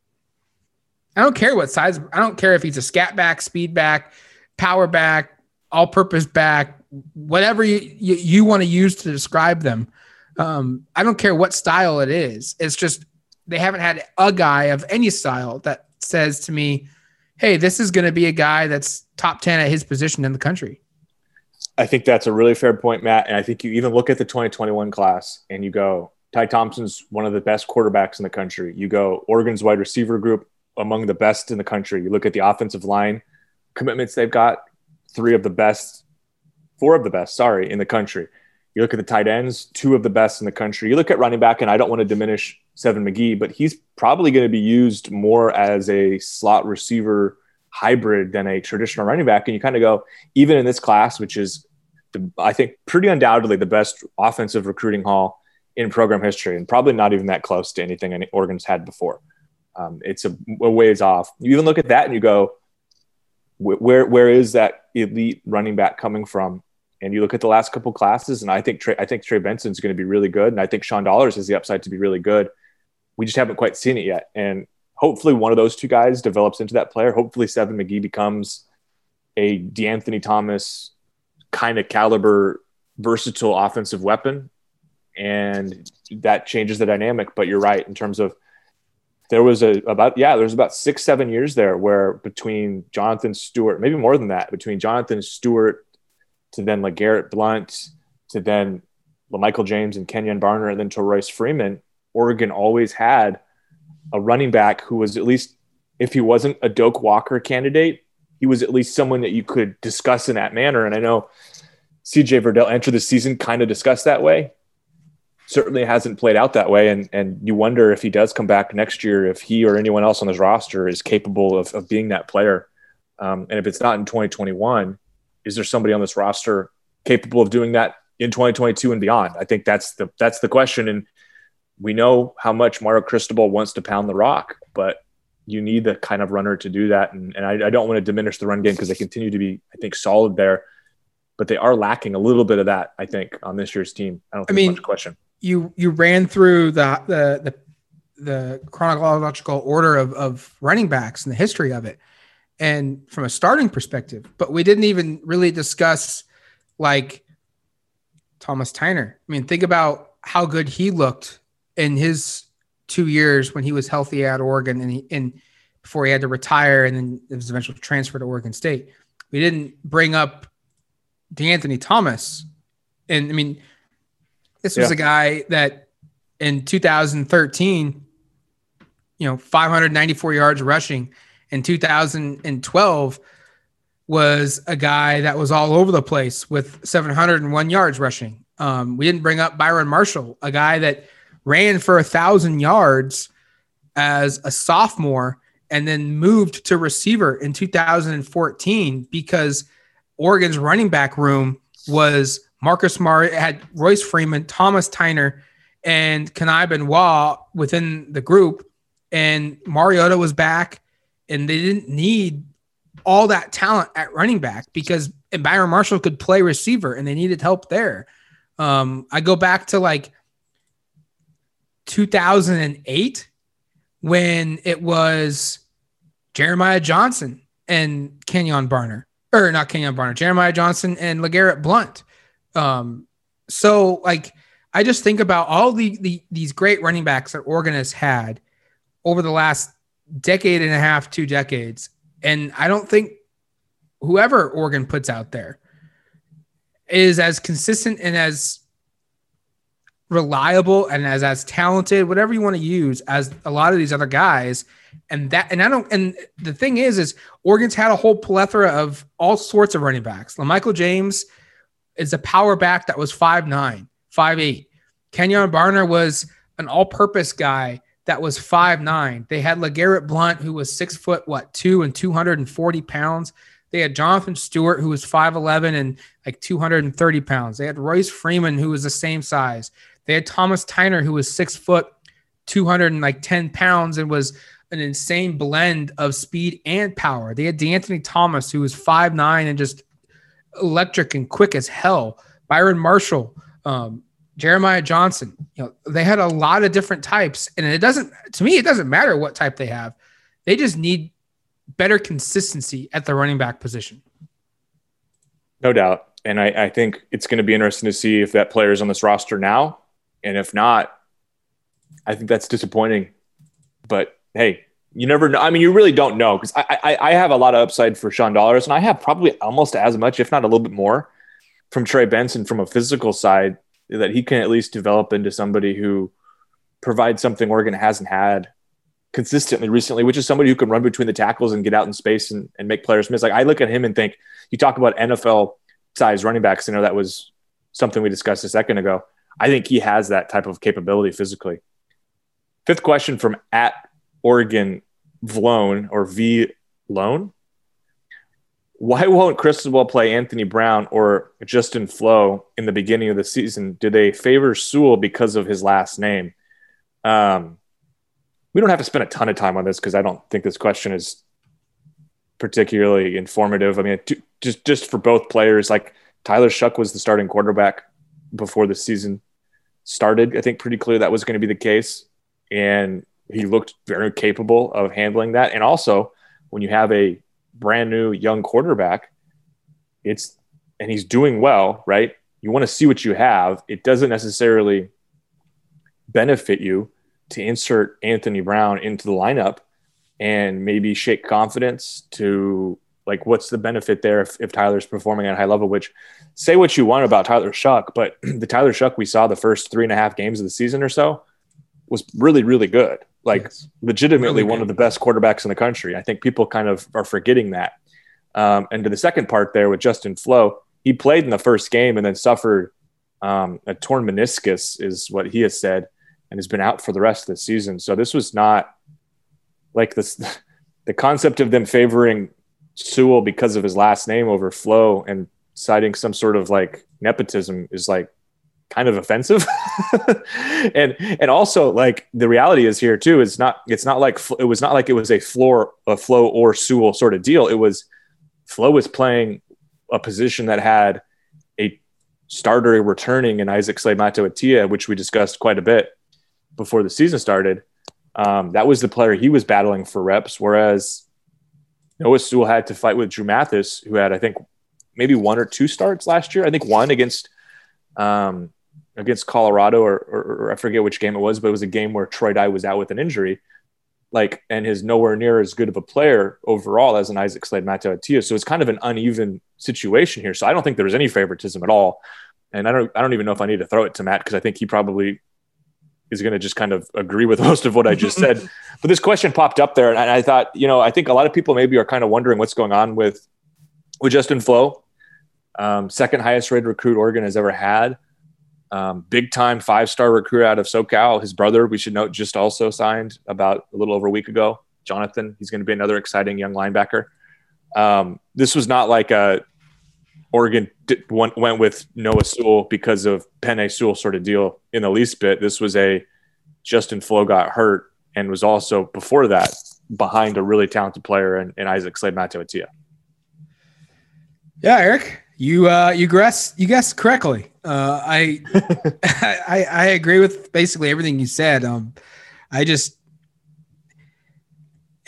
I don't care what size, I don't care if he's a scat back, speed back, power back, all purpose back, whatever you, you, you want to use to describe them. Um, I don't care what style it is. It's just they haven't had a guy of any style that says to me, hey, this is going to be a guy that's top 10 at his position in the country. I think that's a really fair point, Matt. And I think you even look at the 2021 class and you go, Ty Thompson's one of the best quarterbacks in the country. You go, Oregon's wide receiver group among the best in the country. You look at the offensive line commitments they've got, three of the best, four of the best, sorry, in the country. You look at the tight ends, two of the best in the country. You look at running back, and I don't want to diminish Seven McGee, but he's probably going to be used more as a slot receiver hybrid than a traditional running back. And you kind of go, even in this class, which is, the, I think, pretty undoubtedly the best offensive recruiting haul in program history, and probably not even that close to anything any Oregon's had before. Um, it's a, a, ways off. You even look at that and you go, where where is that elite running back coming from? And you look at the last couple classes, and I think Trey, I think Trey Benson's going to be really good, and I think Sean Dollars has the upside to be really good we just haven't quite seen it yet. And hopefully one of those two guys develops into that player. Hopefully Seven McGee becomes a DeAnthony Thomas kind of caliber, versatile offensive weapon. And that changes the dynamic. But you're right in terms of there was a about yeah, there was about six, seven years there where between Jonathan Stewart, maybe more than that, between Jonathan Stewart to then like Garrett Blunt to then Michael James and kenyon Barner and then to Royce Freeman, Oregon always had a running back who was at least, if he wasn't a Doak Walker candidate, he was at least someone that you could discuss in that manner. And I know CJ Verdell entered the season kind of discussed that way. Certainly hasn't played out that way. And, and you wonder if he does come back next year, if he or anyone else on his roster is capable of, of being that player. Um, and if it's not in 2021, is there somebody on this roster capable of doing that in 2022 and beyond? I think that's the that's the question. And we know how much Mario Cristobal wants to pound the rock, but you need the kind of runner to do that. And, and I, I don't want to diminish the run game because they continue to be, I think, solid there, but they are lacking a little bit of that, I think, on this year's team. I don't think I mean, much question. You you ran through the the the the chronological order of, of running backs and the history of it and from a starting perspective, but we didn't even really discuss like Thomas Tyner. I mean, think about how good he looked in his two years when he was healthy at Oregon and he, and before he had to retire and then it was eventually transferred to Oregon State. We didn't bring up DeAnthony Thomas. And I mean, this was yeah. a guy that in 2013, you know, 594 yards rushing. In 2012 was a guy that was all over the place with 701 yards rushing. Um, we didn't bring up Byron Marshall, a guy that – ran for a thousand yards as a sophomore and then moved to receiver in 2014 because Oregon's running back room was Marcus Mar had Royce Freeman, Thomas Tyner, and Kani Benoit within the group, and Mariota was back, and they didn't need all that talent at running back because Byron Marshall could play receiver, and they needed help there. Um, I go back to like 2008 when it was Jeremiah Johnson and Kenyon Barner, or not Kenyon Barner, Jeremiah Johnson and LeGarrette Blunt. Um, so like I just think about all the, the these great running backs that Oregon has had over the last decade and a half, two decades, and I don't think whoever Oregon puts out there is as consistent and as reliable and as as talented, whatever you want to use, as a lot of these other guys. And that, and I don't, and the thing is, is Oregon's had a whole plethora of all sorts of running backs. Michael James is a power back that was five nine, five eight. Kenyon Barner was an all-purpose guy that was five nine. They had LeGarrette Blunt, who was six foot what two and two hundred and forty pounds. They had Jonathan Stewart, who was 5'11 and like 230 pounds. They had Royce Freeman, who was the same size. They had Thomas Tyner, who was six foot, 210 pounds, and was an insane blend of speed and power. They had De'Anthony Thomas, who was five nine and just electric and quick as hell. Byron Marshall, um, Jeremiah Johnson. You know, they had a lot of different types, and it doesn't to me, it doesn't matter what type they have. They just need better consistency at the running back position. No doubt. And I, I think it's going to be interesting to see if that player is on this roster now and if not, I think that's disappointing. But hey, you never know. I mean, you really don't know because I, I, I have a lot of upside for Sean Dollars, and I have probably almost as much, if not a little bit more, from Trey Benson from a physical side that he can at least develop into somebody who provides something Oregon hasn't had consistently recently, which is somebody who can run between the tackles and get out in space and, and make players miss. Like I look at him and think, you talk about NFL size running backs. You know, that was something we discussed a second ago. I think he has that type of capability physically. Fifth question from at Oregon Vlone or V Loan. Why won't Cristobal play Anthony Brown or Justin Flowe in the beginning of the season? Do they favor Sewell because of his last name? Um, we don't have to spend a ton of time on this because I don't think this question is particularly informative. I mean, just just for both players, like Tyler Shough was the starting quarterback before the season started. I think pretty clear that was going to be the case. And he looked very capable of handling that. And also, when you have a brand new young quarterback, it's and he's doing well, right? You want to see what you have. It doesn't necessarily benefit you to insert Anthony Brown into the lineup and maybe shake confidence to like what's the benefit there if, if Tyler's performing at a high level, which say what you want about Tyler Shough, but the Tyler Shough we saw the first three and a half games of the season or so was really, really good. Like yes. legitimately really one of the best quarterbacks in the country. I think people kind of are forgetting that. Um, and to the second part there with Justin Flowe, he played in the first game and then suffered um, a torn meniscus, is what he has said, and has been out for the rest of the season. So this was not like this. The concept of them favoring Sewell because of his last name over Flowe and citing some sort of like nepotism is like kind of offensive. And and also like the reality is here too it's not it's not like it was not like it was a floor a Flowe or Sewell sort of deal. It was Flowe was playing a position that had a starter returning in Isaac Slade Matautia which we discussed quite a bit before the season started. Um, that was the player he was battling for reps whereas Noah Sewell had to fight with Dru Mathis who had I think maybe one or two starts last year. I think one against um, against Colorado, or, or, or, I forget which game it was, but it was a game where Troy Dye was out with an injury, like, and his nowhere near as good of a player overall as an Isaac Slade Matautia. So it's kind of an uneven situation here. So I don't think there's any favoritism at all. And I don't, I don't even know if I need to throw it to Matt because I think he probably is going to just kind of agree with most of what I just said. but this question popped up there, and I thought, you know, I think a lot of people maybe are kind of wondering what's going on with with Justin Flowe um, second highest rated recruit Oregon has ever had. Um, big time five star recruit out of SoCal. His brother, we should note, just also signed about a little over a week ago. Jonathan, he's going to be another exciting young linebacker. Um, this was not like a Oregon did, went, went with Noah Sewell because of Penei Sewell sort of deal in the least bit. This was a Justin Flowe got hurt and was also before that behind a really talented player in, in Isaac Slade Matautia. Yeah, Eric, you uh, you guess you guessed correctly. Uh, I, I I agree with basically everything you said. Um, I just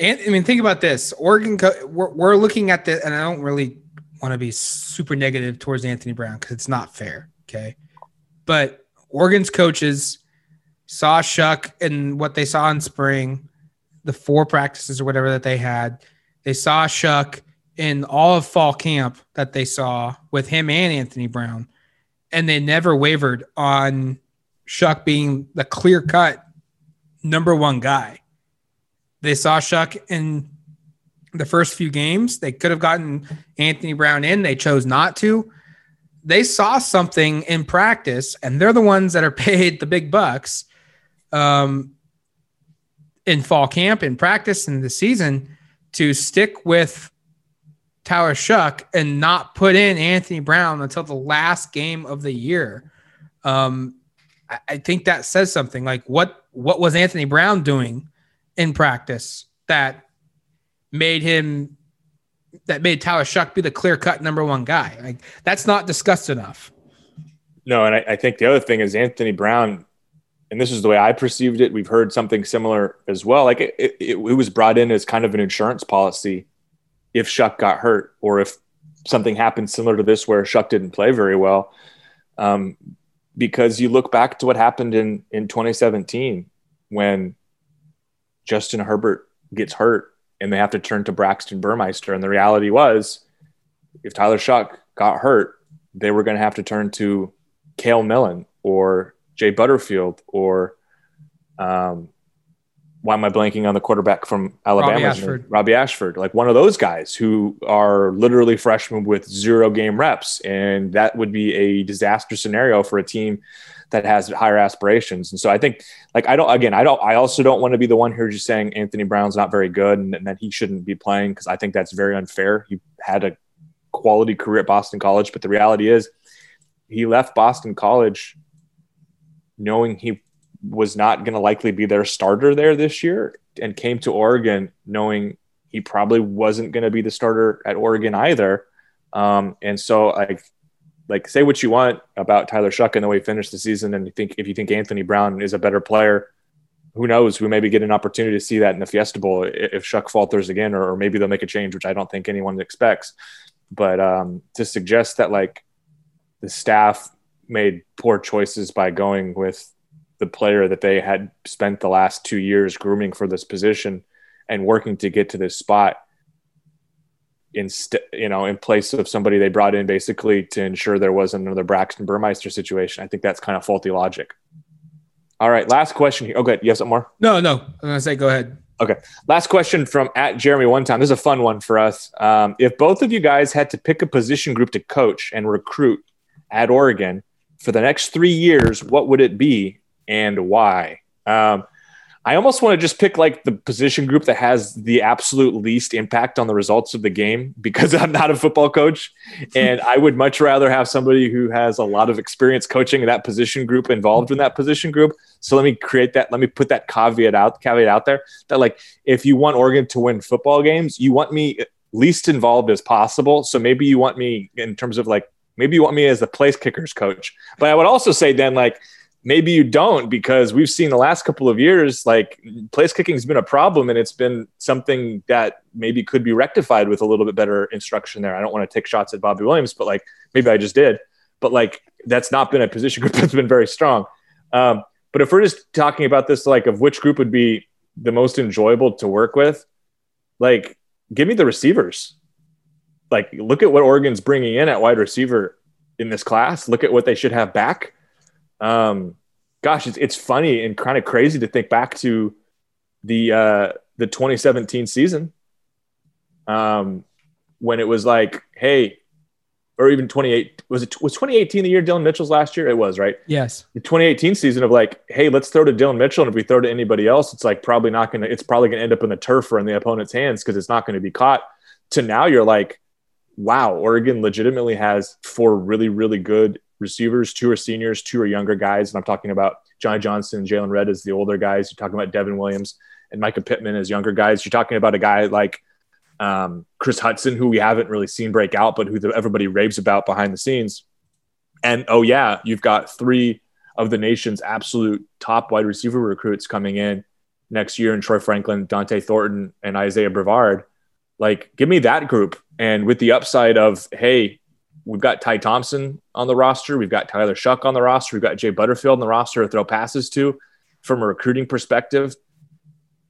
and I mean, think about this. Oregon, we're, we're looking at the, and I don't really want to be super negative towards Anthony Brown because it's not fair. Okay. But Oregon's coaches saw Shough and what they saw in spring, the four practices or whatever that they had. They saw Shough in all of fall camp that they saw with him and Anthony Brown. And they never wavered on Shough being the clear cut number one guy. They saw Shough in the first few games. They could have gotten Anthony Brown in. They chose not to. They saw something in practice, and they're the ones that are paid the big bucks um, in fall camp, in practice, in the season to stick with Tyler Shough and not put in Anthony Brown until the last game of the year. Um, I, I think that says something. Like what what was Anthony Brown doing in practice that made him that made Tyler Shough be the clear cut number one guy. Like that's not discussed enough. No, and I, I, think the other thing is Anthony Brown, and this is the way I perceived it. We've heard something similar as well. Like it, it, it was brought in as kind of an insurance policy if Shough got hurt or if something happened similar to this where Shough didn't play very well. Um, because you look back to what happened in in 2017 when Justin Herbert gets hurt and they have to turn to Braxton Burmeister. And the reality was, if Tyler Shough got hurt, they were going to have to turn to Cale Millen or Jay Butterfield or um, why am I blanking on the quarterback from Alabama? Robbie Ashford. Robbie Ashford, like one of those guys who are literally freshmen with zero game reps. And that would be a disaster scenario for a team that has higher aspirations. And so I think, like, I don't, again, I don't, I also don't want to be the one here just saying Anthony Brown's not very good and, and that he shouldn't be playing because I think that's very unfair. He had a quality career at Boston College, but the reality is he left Boston College knowing he was not going to likely be their starter there this year and came to Oregon knowing he probably wasn't going to be the starter at Oregon either. Um, and so like, like say what you want about Tyler Shough and the way he finished the season. And you think, if you think Anthony Brown is a better player, who knows, we maybe get an opportunity to see that in the Fiesta Bowl if Shough falters again, or, or maybe they'll make a change, which I don't think anyone expects. But um, to suggest that like the staff made poor choices by going with the player that they had spent the last two years grooming for this position and working to get to this spot instead you know in place of somebody they brought in basically to ensure there wasn't another Braxton Burmeister situation. I think that's kind of faulty logic. All right, last question here. Okay, you have something more? No, no. I'm gonna say go ahead. Okay. Last question from at Jeremy one time. This is a fun one for us. Um, if both of you guys had to pick a position group to coach and recruit at Oregon for the next three years, what would it be and why. Um, I almost want to just pick like the position group that has the absolute least impact on the results of the game because I'm not a football coach. And I would much rather have somebody who has a lot of experience coaching that position group involved in that position group. So let me create that. Let me put that caveat out, caveat out there that like, if you want Oregon to win football games, you want me least involved as possible. So maybe you want me in terms of like, maybe you want me as the place kickers coach. But I would also say then like, maybe you don't because we've seen the last couple of years like place kicking has been a problem and it's been something that maybe could be rectified with a little bit better instruction there. I don't want to take shots at Bobby Williams, but like maybe I just did. But like that's not been a position group that's been very strong. Um, but if we're just talking about this, like of which group would be the most enjoyable to work with, like give me the receivers. Like look at what Oregon's bringing in at wide receiver in this class. Look at what they should have back um, gosh, it's, it's funny and kind of crazy to think back to the uh, the 2017 season um, when it was like, hey, or even 28 was it was 2018 the year Dillon Mitchell's last year? It was right. Yes. The 2018 season of like, hey, let's throw to Dillon Mitchell, and if we throw to anybody else, it's like probably not gonna. It's probably gonna end up in the turf or in the opponent's hands because it's not going to be caught. To now, you're like, wow, Oregon legitimately has four really, really good receivers. Two are seniors, two are younger guys. And I'm talking about Johnny Johnson, Jaylon Redd as the older guys. You're talking about Devon Williams and Mycah Pittman as younger guys. You're talking about a guy like um, Kris Hutson, who we haven't really seen break out, but who the, everybody raves about behind the scenes. And oh, yeah, you've got three of the nation's absolute top wide receiver recruits coming in next year in Troy Franklin, Dont'e Thornton, and Isaiah Brevard. Like, give me that group. And with the upside of, hey, we've got Ty Thompson on the roster, we've got Tyler Shough on the roster, we've got Jay Butterfield on the roster to throw passes to. From a recruiting perspective,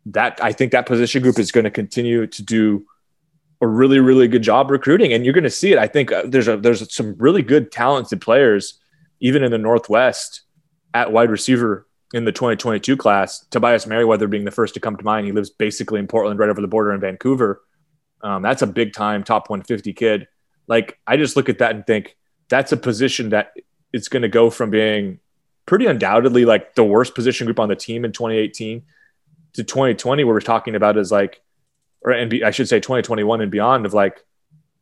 that I think that position group is going to continue to do a really, really good job recruiting, and you're going to see it. I think uh, there's a there's some really good talented players, even in the Northwest, at wide receiver in the 2022 class. Tobias Merriweather being the first to come to mind. He lives basically in Portland, right over the border in Vancouver. Um, that's a big time top 150 kid. Like I just look at that and think that's a position that it's going to go from being pretty undoubtedly like the worst position group on the team in 2018 to 2020, where we're talking about is like or and I should say 2021 and beyond of like,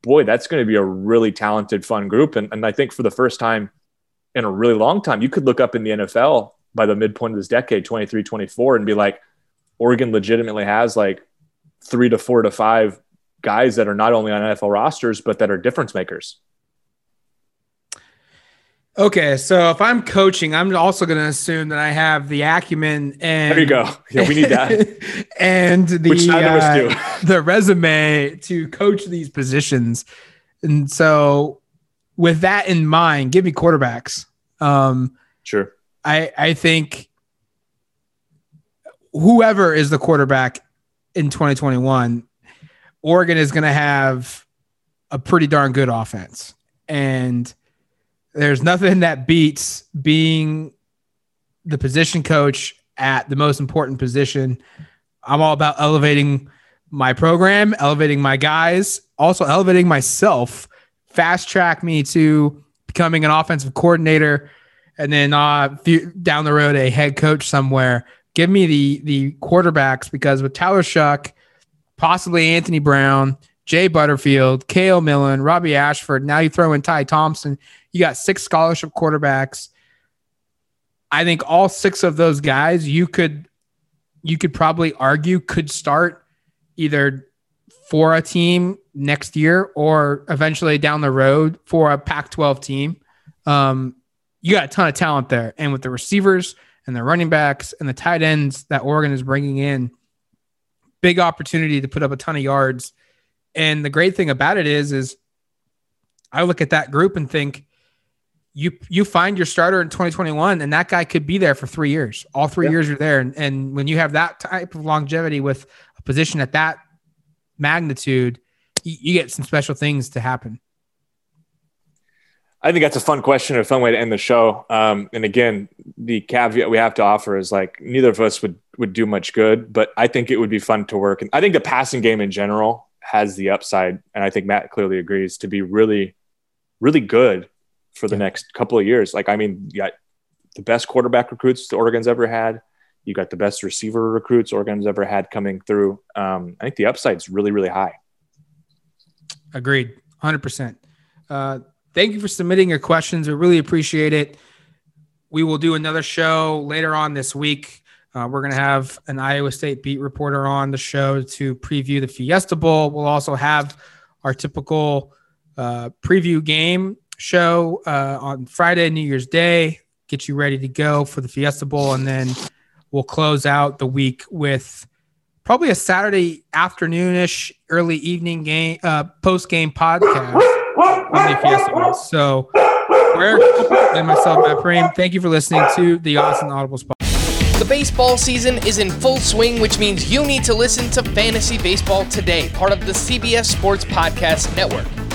boy, that's going to be a really talented, fun group. And, and I think for the first time in a really long time, you could look up in the NFL by the midpoint of this decade, 23, 24, and be like, Oregon legitimately has like three to four to five guys that are not only on NFL rosters, but that are difference makers. Okay, so if I'm coaching, I'm also going to assume that I have the acumen and there you go. Yeah, we need that, and the Which none of us do. Uh, the resume to coach these positions. And so, with that in mind, give me quarterbacks. Um, sure. I I think whoever is the quarterback in 2021, Oregon is going to have a pretty darn good offense, and there's nothing that beats being the position coach at the most important position. I'm all about elevating my program, elevating my guys, also elevating myself, fast track me to becoming an offensive coordinator, and then uh, down the road a head coach somewhere. Give me the the quarterbacks because with Tyler Shough, possibly Anthony Brown, Jay Butterfield, Cale Millen, Robbie Ashford. Now you throw in Ty Thompson. You got six scholarship quarterbacks. I think all six of those guys you could you could probably argue could start either for a team next year or eventually down the road for a Pac-12 team. Um, you got a ton of talent there, and with the receivers and the running backs and the tight ends that Oregon is bringing in, big opportunity to put up a ton of yards. And the great thing about it is, is I look at that group and think you you find your starter in 2021 and that guy could be there for three years. All three years you're there. And, and when you have that type of longevity with a position at that magnitude you, you get some special things to happen. I think that's a fun question, or a fun way to end the show. Um, and again, the caveat we have to offer is like neither of us would would do much good, but I think it would be fun to work. And I think the passing game in general has the upside, and I think Matt clearly agrees to be really, really good for the yeah. next couple of years. Like, I mean, you got the best quarterback recruits the Oregon's ever had. You got the best receiver recruits Oregon's ever had coming through. Um, I think the upside's really, really high. Agreed, hundred uh, percent. Thank you for submitting your questions. We really appreciate it. We will do another show later on this week. Uh, we're going to have an Iowa State beat reporter on the show to preview the Fiesta Bowl. We'll also have our typical uh, preview game show uh, on Friday, New Year's Day, get you ready to go for the Fiesta Bowl. And then we'll close out the week with probably a Saturday afternoonish, early evening game, uh, post game podcast on the Fiesta Bowl. So, Eric and myself, Matt Prehm, thank you for listening to the Autzen Audibles podcast. The baseball season is in full swing, which means you need to listen to Fantasy Baseball Today, part of the CBS Sports Podcast Network.